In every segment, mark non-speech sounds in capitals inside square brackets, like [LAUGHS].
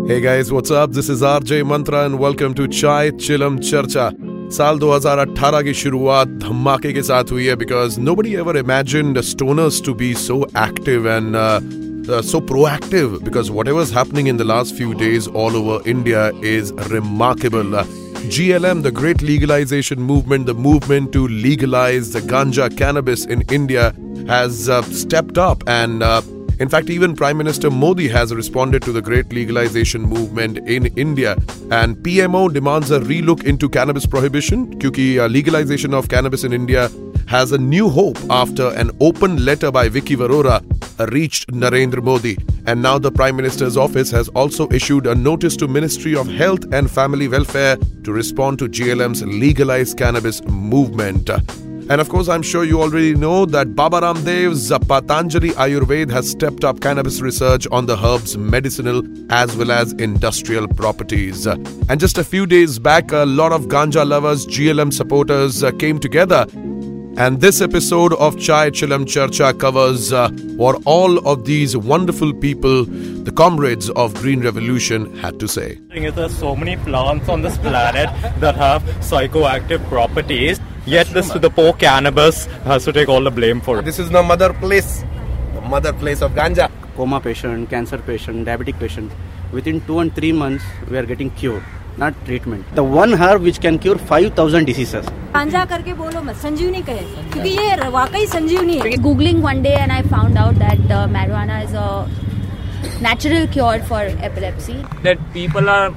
Hey guys, what's up? This is RJ Mantra and welcome to Chai Chilam Charcha. साल 2018 की शुरुआत धमाके के साथ हुई है because nobody ever imagined stoners to be so active and uh, uh, so proactive because whatever's happening in the last few days all over India is remarkable. Uh, GLM, the great legalization movement, the movement to legalize the ganja cannabis in India, has uh, stepped up and uh, in fact, even Prime Minister Modi has responded to the great legalization movement in India. And PMO demands a relook into cannabis prohibition, because uh, legalization of cannabis in India has a new hope after an open letter by Viki Vaurora reached Narendra Modi. And now the Prime Minister's office has also issued a notice to Ministry of Health and Family Welfare to respond to GLM's legalized cannabis movement. And of course, I'm sure you already know that Baba Ramdev's Patanjali Ayurved has stepped up cannabis research on the herb's medicinal as well as industrial properties. And just a few days back, a lot of ganja lovers, GLM supporters uh, came together and this episode of Chai Chilam Charcha covers uh, what all of these wonderful people, the comrades of Green Revolution, had to say. There's so many plants on this planet that have psychoactive properties. Yet this the poor cannabis has to take all the blame for it. This is the mother place, the mother place of ganja. Coma patient, cancer patient, diabetic patient. Within two and three months, we are getting cured. not treatment. The one herb which can cure 5000 diseases. गांजा करके बोलो मत संजीवनी कहे क्योंकि ये वाकई संजीवनी है Googling one day and I found out that uh, marijuana is a natural cure for epilepsy. That people are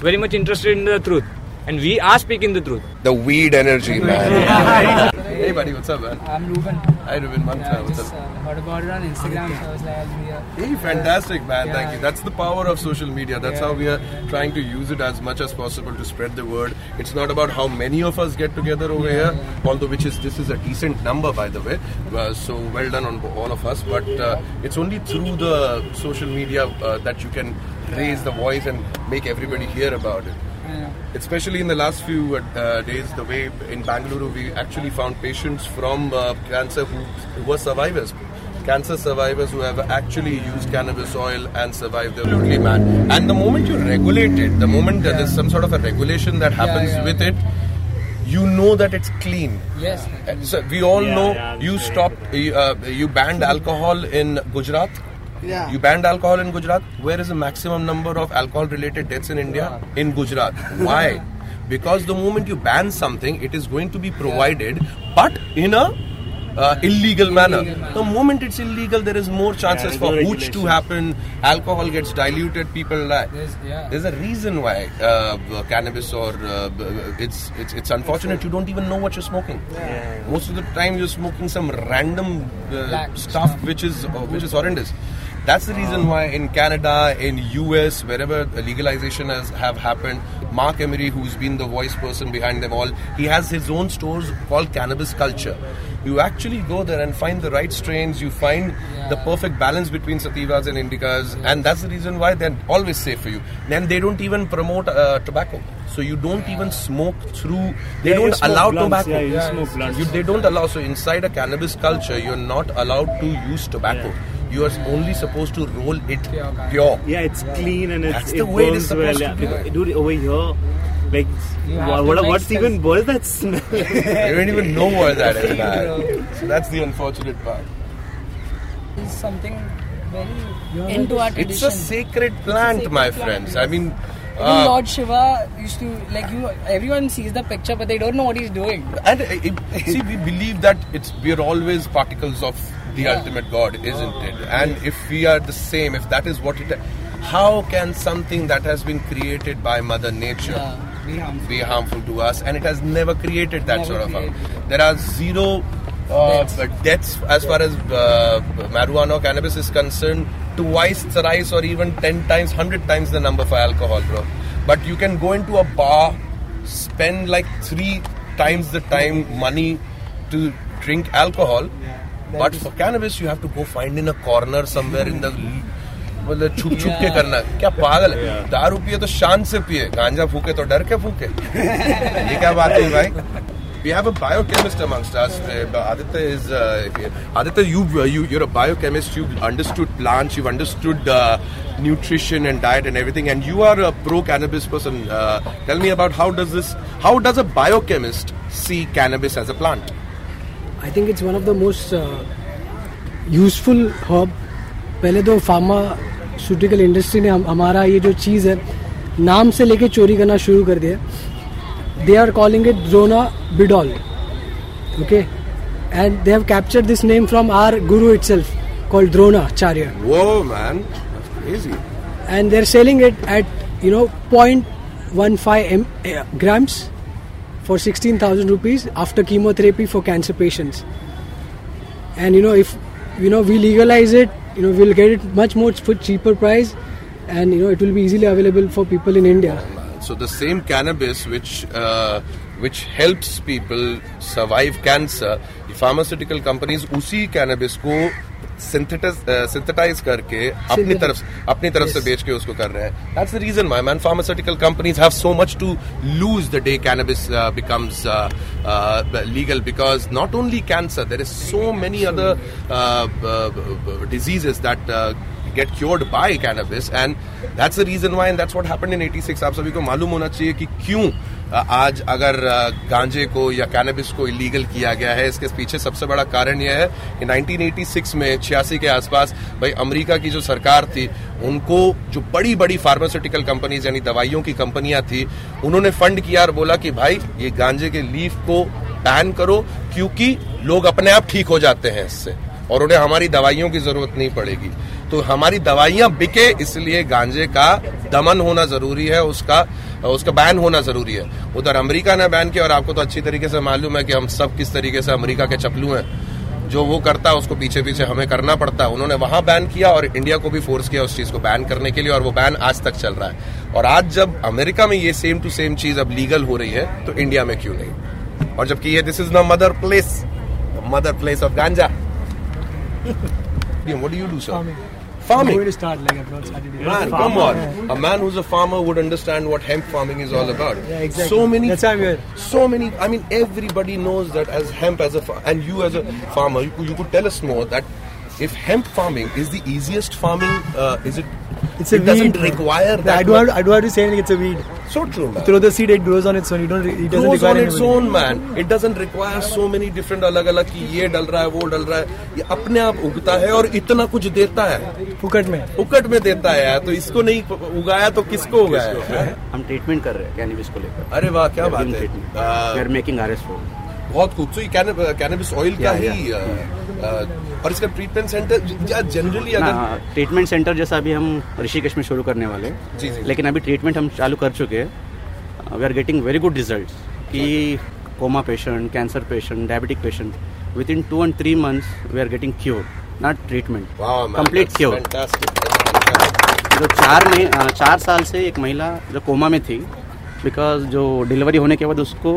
very much interested in the truth and we are speaking the truth. The weed energy, man. hey, buddy, what's up, man? I'm Ruben. Hi, Ruben. Mantra, Yeah, what's just up? uh, heard about it on Instagram, so I was like, I'll be here. Hey, fantastic, man. Yeah. Thank you. That's the power of social media. That's Yeah. how we are trying to use it as much as possible to spread the word. It's not about how many of us get together over Yeah, here, although which is this is a decent number, by the way. Uh, so well done on all of us. But uh, it's only through the social media uh, that you can raise the voice and make everybody hear about it. Yeah. Especially in the last few uh, days, the way in Bangalore we actually found patients from uh, cancer who, who were survivors. Cancer survivors who have actually used cannabis oil and survived. They're absolutely mad. And the moment you regulate it, the moment that there's some sort of a regulation that happens yeah. with it, you know that it's clean. Yes. So we all Yeah, know yeah, you stopped, uh, you banned alcohol in Gujarat. Yeah. You banned alcohol in Gujarat. Where is the maximum number of alcohol related deaths in India? In Gujarat. Why? Because the moment you ban something, it is going to be provided, but in a uh, illegal manner. Illegal manner. The moment it's illegal, there is more chances there's for hooch to happen. Alcohol gets diluted, people die. There's, yeah. There's a reason why uh, cannabis or uh, it's, it's it's unfortunate you don't even know what you're smoking. Most of the time you're smoking some random uh, stuff stuff. which is uh, which is horrendous. That's the reason why in Canada, in US, wherever legalization has have happened, Marc Emery, who's been the voice person behind them all, he has his own stores called Cannabis Culture. You actually go there and find the right strains. You find the perfect balance between sativas and indicas, and that's the reason why they're always safe for you. Then they don't even promote uh, tobacco, so you don't even smoke through. They Yeah, don't allow blunts, tobacco. yeah. You- they don't allow. So inside a cannabis culture, you're not allowed to use tobacco. You are only supposed to roll it Pure ganja. pure. Yeah, it's clean and it's, That's it the way it is burns well. Yeah. to be. Dude, over here, like, You what, what, like what's even, what is that smell? [LAUGHS] I don't even know what that is, man. So that's the unfortunate part. It's something very into our It's a sacred plant, sacred my plant, friends. yes. I mean, uh, Lord Shiva used to like you. Everyone sees the picture, but they don't know what he's doing. and uh, it, see, we believe that it's we are always particles of the Yeah. ultimate God, isn't it? And if we are the same, if that is what it, how can something that has been created by Mother Nature? Yeah, be harmful. be harmful to us and it has never created that Never sort of harm. There are zero uh, Deaths. deaths as far as uh, marijuana or cannabis is concerned, twice, thrice, or even 10 times, 100 times the number for alcohol, bro. But you can go into a bar, spend like three times the time money to drink alcohol. But for cannabis, you have to go find in a corner somewhere in the मतलब छुप छुप के करना क्या पागल है दारू पिए तो शान से पिए गांजा फूके तो डर के फूके ये क्या बात है भाई We have a biochemist amongst us. Uh, Aditya is uh, Aditya. Uh, you you're a biochemist. You've understood plants. You've understood uh, nutrition and diet and everything. And you are a pro cannabis person. Uh, tell me about how does this? How does a biochemist see cannabis as a plant? I think it's one of the most uh, useful herb. पहले तो pharmaceutical industry ने हम, हमारा ये जो चीज़ है नाम से लेके चोरी करना शुरू कर दिया दे आर कॉलिंग इट जोना बिडॉल okay and they have captured this name from our guru itself called Dronacharya and crazy. and they're selling it at you know 0.15 m- uh, grams. for 16000 rupees after chemotherapy for cancer patients and you know if you know we legalize it you know we'll get it much more for cheaper price and you know it will be easily available for people in india So the same cannabis which uh, which helps people survive cancer, the pharmaceutical companies उसी cannabis को सिंथेटाइज uh, करके अपनी तरफ़ अपनी तरफ़ से बेच के उसको कर रहे हैं। That's the reason my man pharmaceutical companies have so much to lose the day cannabis becomes legal because not only cancer there is so many other diseases that get cured by cannabis and that's the reason why and that's what happened in 86 आप सभी को मालूम होना चाहिए कि क्यों आज अगर गांजे को या कैनबिस को इलीगल किया गया है, इसके पीछे सबसे बड़ा कारण यह है कि 1986 में छियासी के आसपास, भाई, अमेरिका की जो सरकार थी, उनको जो बड़ी बड़ी फार्मास्यूटिकल कंपनीज़ यानी दवाइयों की कंपनियाँ थी, उन्होंने फंड किया और बोला कि भाई, ये गांजे के लीफ को बैन करो, क्योंकि लोग अपने आप ठीक हो जाते हैं इससे, और उन्हें हमारी दवाइयों की ज़रूरत नहीं पड़ेगी। तो हमारी दवाइयाँ बिके, इसलिए गांजे का दमन होना ज़रूरी है, उसका उसका बैन होना ज़रूरी है। उधर अमेरिका ने बैन किया और आपको तो अच्छी तरीके से मालूम है कि हम सब किस तरीके से अमेरिका के चपलू हैं। जो वो करता है, उसको पीछे पीछे हमें करना पड़ता है। उन्होंने वहाँ बैन किया और इंडिया को भी फोर्स किया उस चीज़ को बैन करने के लिए और वो बैन आज तक चल रहा है। और आज जब अमेरिका में ये सेम टू सेम चीज़ अब लीगल हो रही है तो इंडिया में क्यों नहीं? और जबकि ये this is the mother place mother place of ganja what do you do Farming. going to start like everyone started doing. Man, come on. A man who's a farmer would understand what hemp farming is all about. Yeah, exactly. So many. That's I'm here. So many. I mean, everybody knows that as hemp as a and you as a farmer, you could, you could tell us more that if hemp farming is the easiest farming, uh, is it? It's a it weed. doesn't require that. I don't, have, I don't have to say anything. It's a weed. so true, man. Throw the seed, it grows on its own. You don't. It doesn't grows require on its own man it doesn't require so many different अलग अलग कि ये डल रहा है वो डल रहा है ये अपने आप उगता है और इतना कुछ देता है फुकट में उकट में देता है यार तो इसको नहीं उगाया तो किसको उगाया है हम ट्रीटमेंट कर रहे हैं कैनबिस को लेकर अरे वाह क्या बात है मेकिंग आर एस बहुत खूब तो कैनबिस ऑयल का ही और इसका ट्रीटमेंट सेंटर या जनरली अगर ट्रीटमेंट सेंटर जैसा अभी हम ऋषिकेश में शुरू करने वाले हैं जी, जी। लेकिन अभी ट्रीटमेंट हम चालू कर चुके हैं। We are getting very good result कि coma patient cancer patient diabetic patient within two and three months we are getting cure not treatment वाह कंप्लीट क्योर जो चार अ, चार साल से एक महिला जो कोमा में थी बिकॉज़ जो डिलीवरी होने के बाद उसको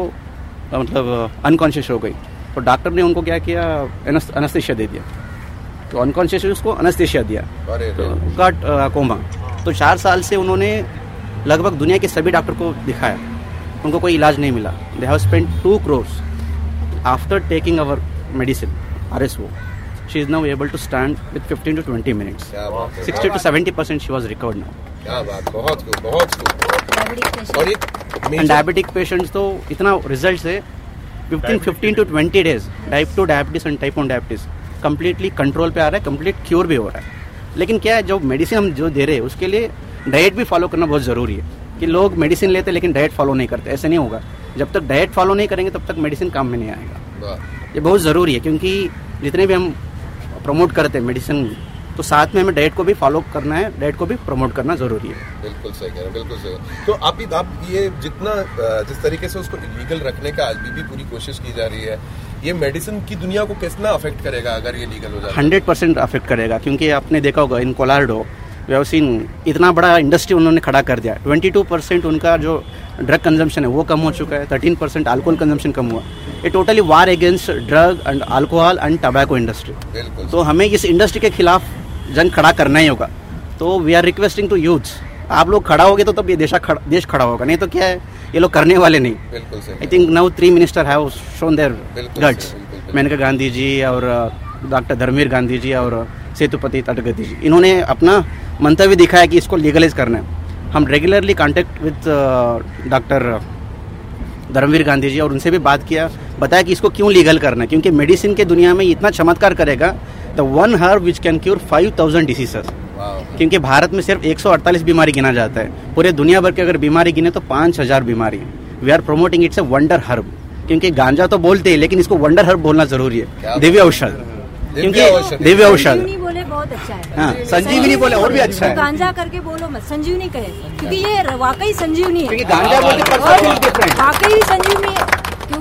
मतलब अनकॉन्शियस हो गई। तो डॉक्टर ने उनको क्या किया? अनस्तेशिया दे दिया। तो अनकॉन्शियस उसको अनस्तेशिया दिया। तो गट कोमा तो चार साल से उन्होंने लगभग दुनिया के सभी डॉक्टर को दिखाया। उनको कोई इलाज नहीं मिला। They have spend two crores after taking our medicine R S O she is now able to stand with fifteen to twenty minutes क्या बात है। Sixty to seventy percent she was recovered now क्या बात बहुत खूब बहुत खूब और ये एंड डायबिटिक पेशेंट्स तो इतना रिज़ल्ट है within fifteen to twenty days type two diabetes and type one diabetes completely control पे आ रहा है कंप्लीट क्योर भी हो रहा है। लेकिन क्या है जो मेडिसिन हम जो दे रहे हैं उसके लिए डाइट भी फॉलो करना बहुत ज़रूरी है। कि लोग मेडिसिन लेते हैं लेकिन डाइट फॉलो नहीं करते ऐसे नहीं होगा। जब तक डाइट फॉलो नहीं करेंगे तब तक मेडिसिन काम में नहीं आएगा। ये बहुत ज़रूरी है क्योंकि जितने भी हम प्रमोट करते हैं मेडिसिन तो साथ में हमें डाइट को भी फॉलो करना है डाइट को भी प्रमोट करना ज़रूरी है। बिल्कुल सही कह रहे हैं बिल्कुल सही तो आप आप ये जितना जिस तरीके से उसको लीगल रखने का अभी भी भी पूरी कोशिश की जा रही है ये मेडिसिन की दुनिया को कितना अफेक्ट करेगा अगर ये लीगल हो जाए हंड्रेड परसेंट अफेक्ट करेगा क्योंकि आपने देखा होगा इन कोलार्डो सीन इतना बड़ा इंडस्ट्री उन्होंने खड़ा कर दिया। ट्वेंटी टू परसेंट उनका जो ड्रग कंजम्पशन है वो कम हो चुका है थर्टीन परसेंट अल्कोहल कंजम्पशन कम हुआ। ये totally war against drug and alcohol and tobacco industry तो हमें इस इंडस्ट्री के खिलाफ जंग खड़ा करना ही होगा। तो we are requesting to youth आप लोग खड़ा होगे तो तब ये देशा खड़ा, देश खड़ा होगा। नहीं तो क्या है? ये लोग करने वाले नहीं। I think now three minister have shown their guts. Maneka Gandhi ji और डॉक्टर धर्मवीर गांधी जी और सेतुपति तटगति जी। इन्होंने अपना मंतव्य दिखाया कि इसको लीगलाइज करना है। हम regularly contact with doctor Dharamvir Gandhi ji और उनसे भी बात किया। बताया कि इसको क्यों लीगल करना है? क्योंकि मेडिसिन के दुनिया में इतना चमत्कार करेगा the one herb which can cure five thousand diseases क्योंकि भारत में सिर्फ़ 148 बीमारी गिना जाता है। पूरे दुनिया भर के अगर बीमारी गिने तो पाँच हज़ार बीमारी we are promoting it's a wonder herb क्योंकि गांजा तो बोलते हैं लेकिन इसको वंडर हर्ब बोलना ज़रूरी है। दिव्य औषध। क्योंकि औषधि। दिव्य औषध। संजीवनी बोले बहुत अच्छा है। हाँ संजीवनी बोले और भी अच्छा है। गांजा करके बोलो मत संजीवनी कहे। क्योंकि ये वाकई संजीवनी है। क्योंकि गांजा बोलते वाकई संजीवनी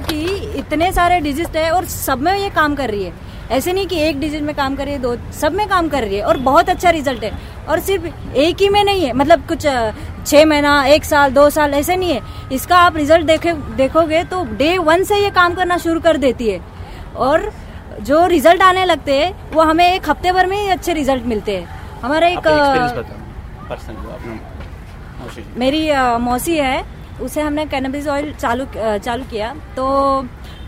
क्योंकि इतने सारे डिज़ीज़ है और सब में ये काम कर रही है। ऐसे नहीं कि एक डिज़ीज़ में काम कर रही है दो सब में काम कर रही है और बहुत अच्छा रिज़ल्ट है। और सिर्फ़ एक ही में नहीं है मतलब कुछ छह महीना एक साल दो साल ऐसे नहीं है। इसका आप रिज़ल्ट देखे देखोगे तो डे वन से ये काम करना शुरू कर देती है। और जो रिज़ल्ट आने लगते हैं वो हमें एक हफ़्ते भर में ही अच्छे रिज़ल्ट मिलते हैं। हमारा एक मेरी मौसी है उसे हमने कैनबिस ऑयल चालू चालू किया। तो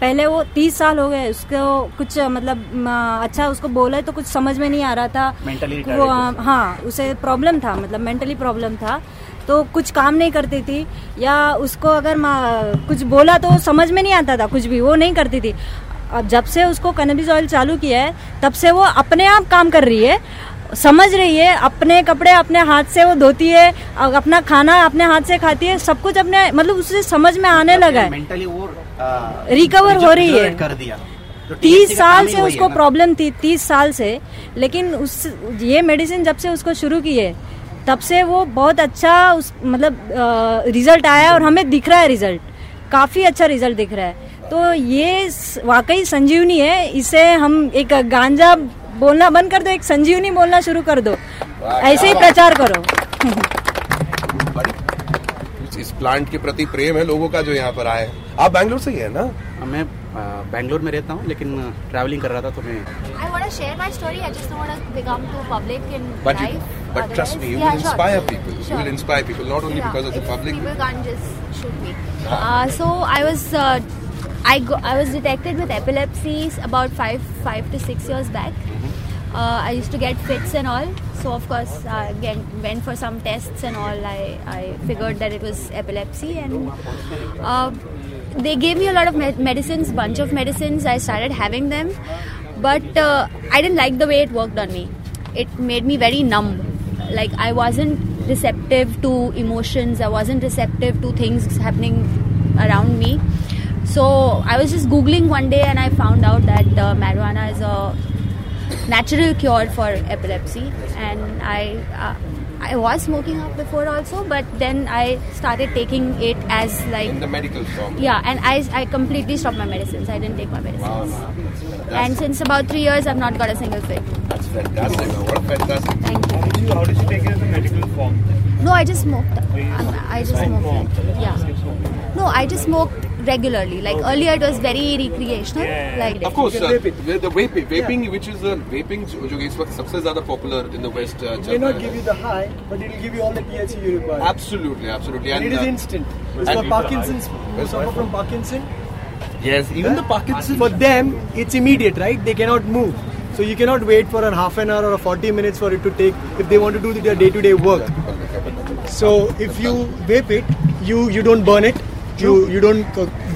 पहले वो तीस साल हो गए उसको कुछ मतलब अच्छा उसको बोले तो कुछ समझ में नहीं आ रहा था। वो हाँ उसे प्रॉब्लम था मतलब मेंटली प्रॉब्लम था। तो कुछ काम नहीं करती थी या उसको अगर कुछ बोला तो समझ में नहीं आता था कुछ भी वो नहीं करती थी। अब जब से उसको कैनबिस ऑयल चालू किया है तब से वो अपने आप काम कर रही है। समझ रही है अपने कपड़े अपने हाथ से वो धोती है अपना खाना अपने हाथ से खाती है सब कुछ अपने मतलब उसे समझ में आने लगा है। मेंटली वो रिकवर हो रही है। कर दिया। तो तीस साल से उसको प्रॉब्लम थी तीस साल से लेकिन उस ये मेडिसिन जब से उसको शुरू की है तब से वो बहुत अच्छा उस मतलब रिज़ल्ट आया और हमें दिख रहा है रिज़ल्ट काफ़ी अच्छा रिज़ल्ट दिख रहा है। तो ये वाकई संजीवनी है इसे हम एक गांजा बोलना बंद कर दो एक संजीवनी बोलना शुरू कर दो ऐसे ही प्रचार करो इस- प्लांट के प्रति प्रेम है लोगों का जो यहाँ पर आए आप बैंगलोर से ही है ना मैं बैंगलोर में रहता हूँ लेकिन ट्रैवलिंग कर रहा था तो मैं I want to share my story. I just want to become too public in But you, life. but trust me, you Yeah, will inspire sure. people. You will inspire people not only Yeah, because of the public. People can't just shoot me. Uh, so I was, uh, I go, I was detected with epilepsy about five, five to six years back. Uh, I used to get fits and all. So of course, I again went for some tests and all. I, I figured that it was epilepsy, and uh, they gave me a lot of med- medicines, bunch of medicines. I started having them, but uh, I didn't like the way it worked on me. It made me very numb. Like I wasn't receptive to emotions. I wasn't receptive to things happening around me. So I was just googling one day, and I found out that uh, marijuana is a natural cure for epilepsy and i uh, i was smoking up before also but then i started taking it as like In the medical form. yeah and i i completely stopped my medicines i didn't take my medicines Wow. and since about 3 years i've not got a single fit That's fantastic. What a fantastic. thank you How did you take it as a medical form? no i just smoked I'm, i just smoked yeah no i just smoked regularly. Like okay. earlier, it was very recreational. Yeah. Like of course, uh, vape the vape, vaping, yeah. which is the uh, vaping, Jogesh, substances are the popular in the West. Uh, it may not give you the high, but it will give you all the THC you require. Absolutely, absolutely, and, and it is uh, instant. It's for Parkinson's. Suffer from Parkinson? Yes, even the Parkinson. For them, it's immediate, right? They cannot move. So you cannot wait for a half an hour or 40 minutes for it to take if they want to do their day-to-day work. So if you vape it, you you don't burn it you you don't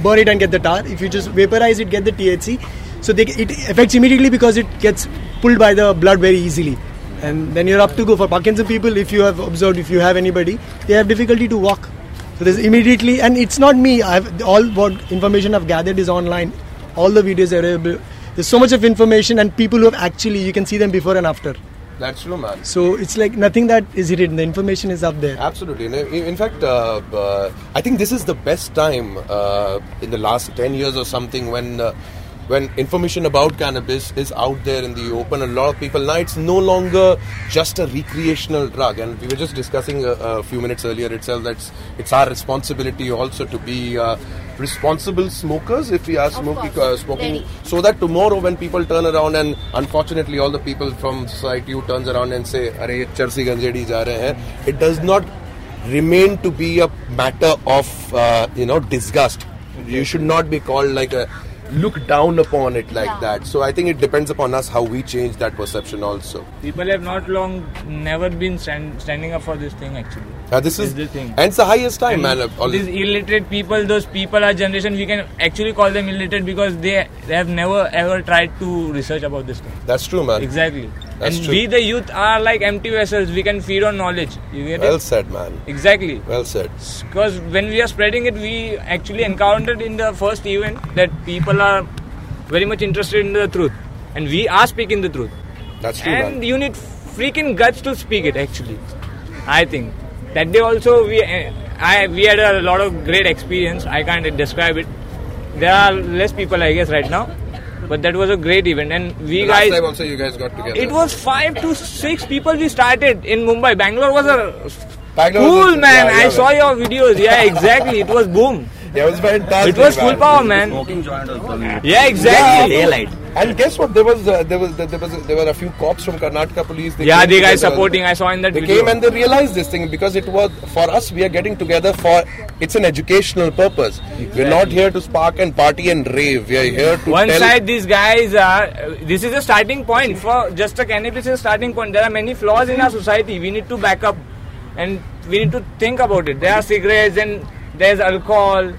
burn it and get the tar. If you just vaporize it, get the THC. So they, it affects immediately because it gets pulled by the blood very easily. And then you're up to go. For Parkinson people, if you have observed, if you have anybody, they have difficulty to walk. So there's immediately, and it's not me. I've all what information I've gathered is online. All the videos are available. There's so much of information, and people who have actually you can see them before and after. That's true, man. So it's like nothing that is hidden. The information is up there. Absolutely. In, fact, uh, uh, I think this is the best time uh, in the last 10 years or something when when information about cannabis is out there in the open, a lot of people now it's no longer just a recreational drug. And we were just discussing a, a few minutes earlier itself that it's our responsibility also to be uh, responsible smokers if we are smoking, uh, smoking so that tomorrow when people turn around and unfortunately all the people from society who turns around and say, "Arey, charsi ja rahe hain," it does not remain to be a matter of uh, you know disgust. You should not be called like a look down upon it like that. So I think it depends upon us how we change that perception also. People have not long never been stand, standing up for this thing actually. Uh, this is the thing. and it's the highest time, man. And All- These illiterate people, those people, our generation, we can actually call them illiterate because they, they have never ever tried to research about this thing. That's true, man. Exactly. That's and true. we, the youth, are like empty vessels. We can feed on knowledge. You get Well it? said, man. Exactly. Well said. Because when we are spreading it, we actually encountered in the first event that people are very much interested in the truth, and we are speaking the truth. That's true, and man. you need freaking guts to speak it. Actually, I think that day also we uh, I we had a lot of great experience. I can't describe it. There are less people, I guess, right now, but that was a great event, and we Last guys. time also you guys got together. It was five to six people we started in Mumbai. Bangalore was a Bangalore cool was- man. yeah, yeah, I saw your videos. Yeah, exactly. It was boom. [LAUGHS] Yeah, it was fantastic. It was full man. power, man. Yeah, exactly. Yeah. And guess what? There was uh, there was there was there were a few cops from Karnataka police. Yeah, came the guys supporting. I saw in that They video. came and they realized this thing because it was for us. We are getting together for it's an educational purpose. We're not here to spark and party and rave. We are here to One tell. side, these guys are. uh, this is a starting point for just a cannabis is a starting point. There are many flaws in our society. We need to back up, and we need to think about it. There are cigarettes and there's alcohol.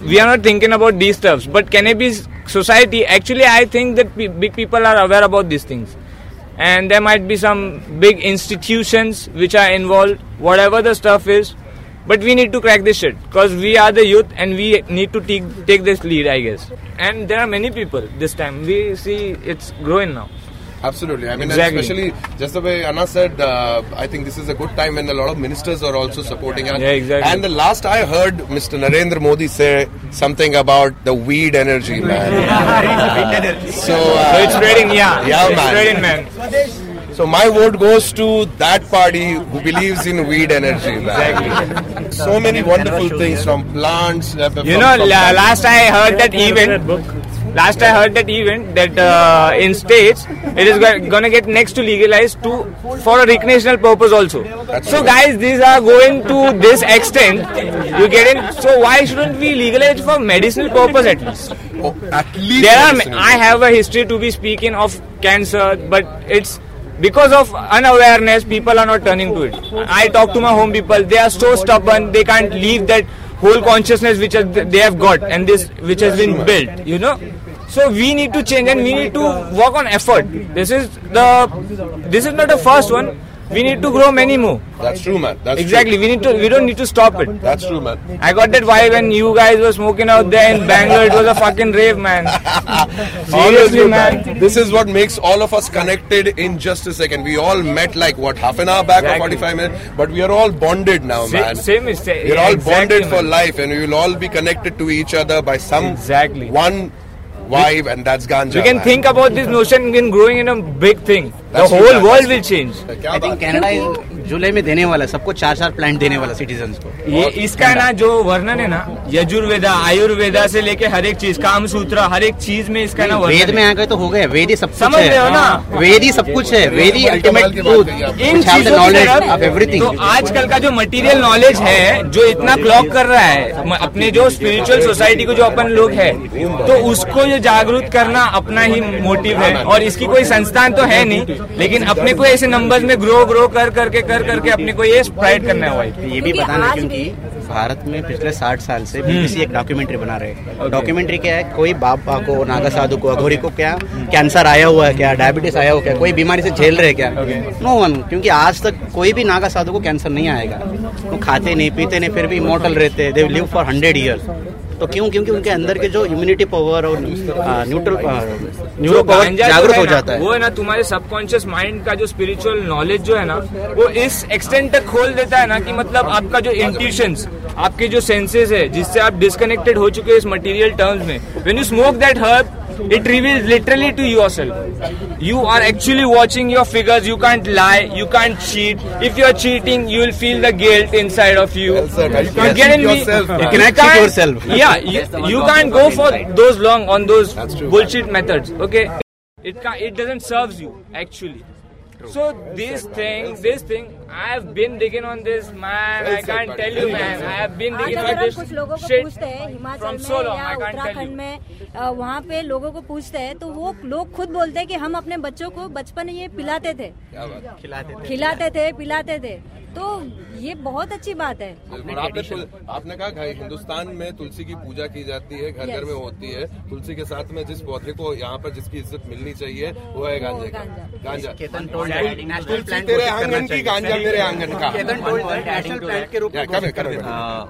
We are not thinking about these stuffs, but cannabis society. Actually, I think that big people are aware about these things, and there might be some big institutions which are involved. Whatever the stuff is. But we need to crack this shit because we are the youth and we need to take, take this lead, I guess. And there are many people this time. We see it's growing now. Absolutely. I mean, Exactly. especially just the way Anna said, uh, I think this is a good time when a lot of ministers are also supporting us. Yeah, exactly. And the last I heard Mr. Narendra Modi say something about the weed energy, man. [LAUGHS] [LAUGHS] so, uh, So it's spreading, yeah. Yeah, it's man. spreading, man. So my vote goes to that party who believes in weed energy, man. So many wonderful things from plants. uh, You from- know, from- la- last I heard that event. Last I heard that event that uh, in states it is gonna get next to legalized to for a recreational purpose also. so guys, these are going to this extent. You get in. So why shouldn't we legalize for medicinal purpose at least? Oh, at least there are. I have a history to be speaking of cancer, but it's because of unawareness. People are not turning to it. I talk to my home people. They are so stubborn. They can't leave that whole consciousness which they have got and this which has been built. You know. So we need to change and we need to work on effort. This is the. This is not the first one. We need to grow many more. That's true, man. That's exactly. We need to. We don't need to stop it. That's true, man. I got that vibe when you guys were smoking out there in Bangalore. It was a fucking rave, man. [LAUGHS] Seriously, man. This is what makes all of us connected in just a second. We all met like what half an hour back Exactly. or 45 minutes, but we are all bonded now, Same- man. same is- We're yeah, all exactly, bonded for life, and we will all be connected to each other by some exactly one vibe, and that's ganja. We can think about this notion in growing in a big thing. World that's will change. I think Canada जुलाई में देने वाला सबको चार चार plant देने वाला citizen को। ये इसका ना जो वर्णन है ना यजुर्वेदा आयुर्वेदा से लेके हर एक चीज़ काम सूत्र हर एक चीज़ में इसका ना वेद में आ गए तो हो गए वेद ही सब कुछ समझ रहे हो है ना? वेद ही सब कुछ है वेद ही अल्टीमेट ट्रूथ इन चीज़ों तरफ़ तो आजकल का जो मटेरियल नॉलेज है जो इतना क्लॉक कर रहा है अपने जो स्पिरिचुअल सोसाइटी को जो अपन लोग है तो उसको जो जागरूक करना अपना ही मोटिव है और इसकी कोई संस्थान तो है नहीं। लेकिन अपने को ऐसे नंबर्स में ग्रो ग्रो कर करके कर करके अपने को ये स्प्राइड करना है भाई ये भी बताना है क्योंकि भारत में पिछले 60 साल से बीबीसी एक डॉक्यूमेंट्री बना रहे हैं। डॉक्यूमेंट्री क्या है? कोई बाबा को नागा साधु को अघोरी को क्या? कैंसर आया हुआ है क्या? डायबिटीज़ आया हुआ क्या? कोई बीमारी से झेल रहे क्या? नो वन क्योंकि आज तक कोई भी नागा साधु को कैंसर नहीं आएगा। वो खाते नहीं पीते नहीं फिर भी इमोटल रहते they live for hundred years तो क्यों क्योंकि उनके अंदर के जो इम्यूनिटी पावर और न्यूट्रल न्यूरो पावर जागरूक हो। जाता है। वो है ना तुम्हारे सबकॉन्शियस माइंड का जो स्पिरिचुअल नॉलेज जो है ना वो इस एक्सटेंट तक खोल देता है ना कि मतलब आपका जो इंट्यूशन आपके जो सेंसेस है जिससे आप डिस्कनेक्टेड हो चुके हैं इस मटेरियल टर्म्स में। When you smoke that herb it reveals literally to yourself. You are actually watching your figures. You can't lie. You can't cheat. If you're cheating you will feel the guilt inside of you. Said. You You can't get cheat in me? yourself. You cannot cheat can't- yourself. yeah you, you can't go for those long on those bullshit methods okay? It can it doesn't serves you actually. So this thing this thing I have been digging on this, man. I can't tell you, man. I have been digging on this कुछ लोगों को shit पूछते हैं Himachal from में so long. या I can't tell Uttarakhand you. में वहाँ पे लोगों को पूछते हैं तो वो लोग खुद बोलते हैं कि हम अपने बच्चों को बचपन में ये पिलाते थे। क्या बात खिलाते थे। पिलाते थे। तो ये बहुत अच्छी बात है। आपने आपने कहा भाई हिंदुस्तान में तुलसी की पूजा की जाती है घर घर में होती है। तुलसी के साथ में जिस पौधे को यहाँ पर जिसकी इज़्ज़त मिलनी चाहिए वो है गांजा गांजा। तुलसी तेरे आँगन की गांजा मेरे आँगन का. में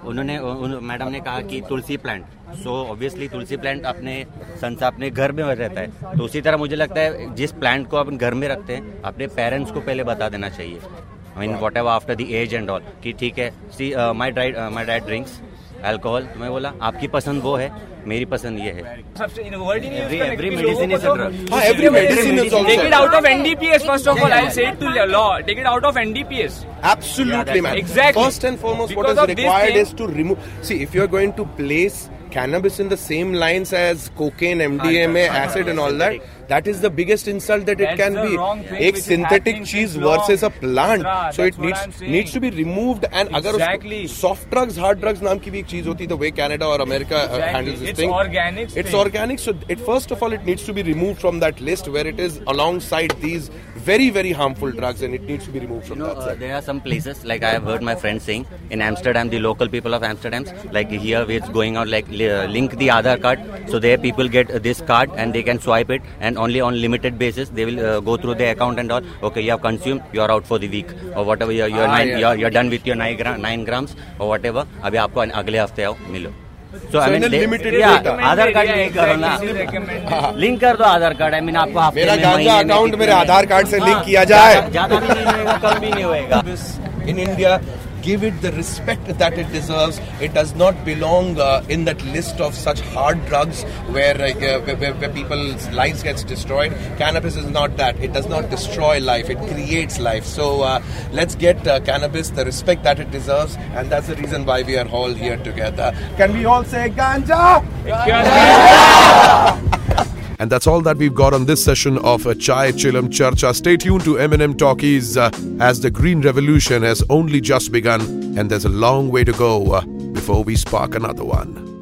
उन्होंने मैडम ने कहा कि tulsi plant so obviously tulsi plant अपने संसा अपने घर में रहता है. तो उसी तरह मुझे लगता है जिस प्लांट को अपन घर में रखते हैं अपने पेरेंट्स को पहले बता देना चाहिए. I mean whatever after the age and all कि ठीक है see my dried my dad drinks alcohol मैं बोला आपकी पसंद वो है मेरी पसंद ये है every medicine is every medicine take it out of NDPS first of all I said to law take it out of NDPS Absolutely, man. Exactly. First and foremost, because what is required is to remove. See, if you're going to place cannabis in the same lines as cocaine, MDMA, acid, and all that, that is the biggest insult that it can be एक synthetic cheese versus a plant so it needs needs to be removed and अगर soft drugs hard drugs नाम की भी एक चीज़ होती है वे Canada और America handles this thing it's organic so it first of all it needs to be removed from that list where it is alongside these very very harmful drugs and it needs to be removed from you know, that uh, there are some places like i have heard my friend saying in amsterdam the local people of amsterdam like here it's going out like uh, link the other card. So there people get uh, this card and they can swipe it and only on limited basis they will uh, go through their account and all. Okay you have consumed you are out for the week or whatever you're, you're, ah, nine, yeah. you're, you're done with your 9 gra- nine grams or whatever. abhi aapko agle hafte aao milo So, I mean mean, in they- yeah, data. Aadhaar card link करो ना. Link कर दो आधार card I mean आपको मेरा गांजा account मेरे आधार card से link हाँ, किया जाए ज्यादा- भी नहीं होएगा कम भी नहीं होगा इन India, give it the respect that it deserves. It does not belong uh, in that list of such hard drugs where, uh, where, where, people's lives gets destroyed. Cannabis is not that. It does not destroy life. It creates life. So uh, let's get uh, cannabis the respect that it deserves, and that's the reason why we are all here together. Can we all say Ganja? ganja? [LAUGHS] And that's all that we've got on this session of uh, Chai Chilam Charcha. Stay tuned to Eminem Talkies uh, as the Green Revolution has only just begun and there's a long way to go uh, before we spark another one.